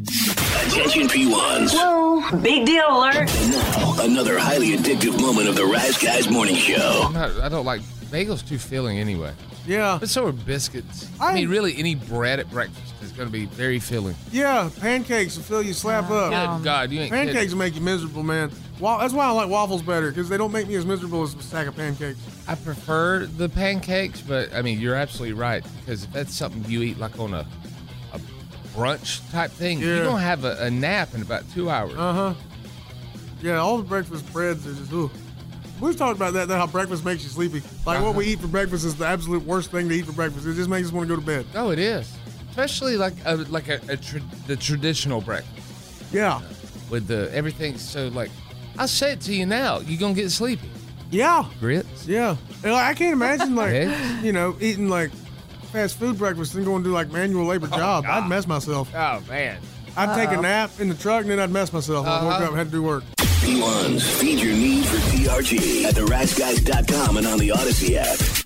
Attention P1s. Whoa, big deal alert. Now, another highly addictive moment of the Rise Guys morning show. I'm not, I don't like bagels too filling anyway. Yeah. But so are biscuits. I, I- mean, really, any bread at breakfast is going to be very filling. Yeah, pancakes will fill you slap up. Good God, you ain't Pancakes kidding. make you miserable, man. Wa- that's why I like waffles better because they don't make me as miserable as a stack of pancakes. I prefer the pancakes, but I mean, you're absolutely right because that's something you eat like on a, a brunch type thing, Yeah. you're to have a, a nap in about two hours. Uh huh. Yeah, all the breakfast breads are just ooh. We've talked about that, that how breakfast makes you sleepy. Like what Uh-huh. we eat for breakfast is the absolute worst thing to eat for breakfast. It just makes us want to go to bed. oh, it is. Especially like a, like a, a tra- the traditional breakfast Yeah. with the everything. So like, I'll say it to you now. You're going to get sleepy. Yeah. Grits. Yeah. And, like, I can't imagine like you know eating like fast food breakfast and going to do like manual labor job. I'd mess myself. Oh, man. I'd take a nap in the truck and then I'd mess myself. I'd woke Uh-huh. up and had to do work. P1s, feed your need for TRG at theriseguys.com and on the Audacy app.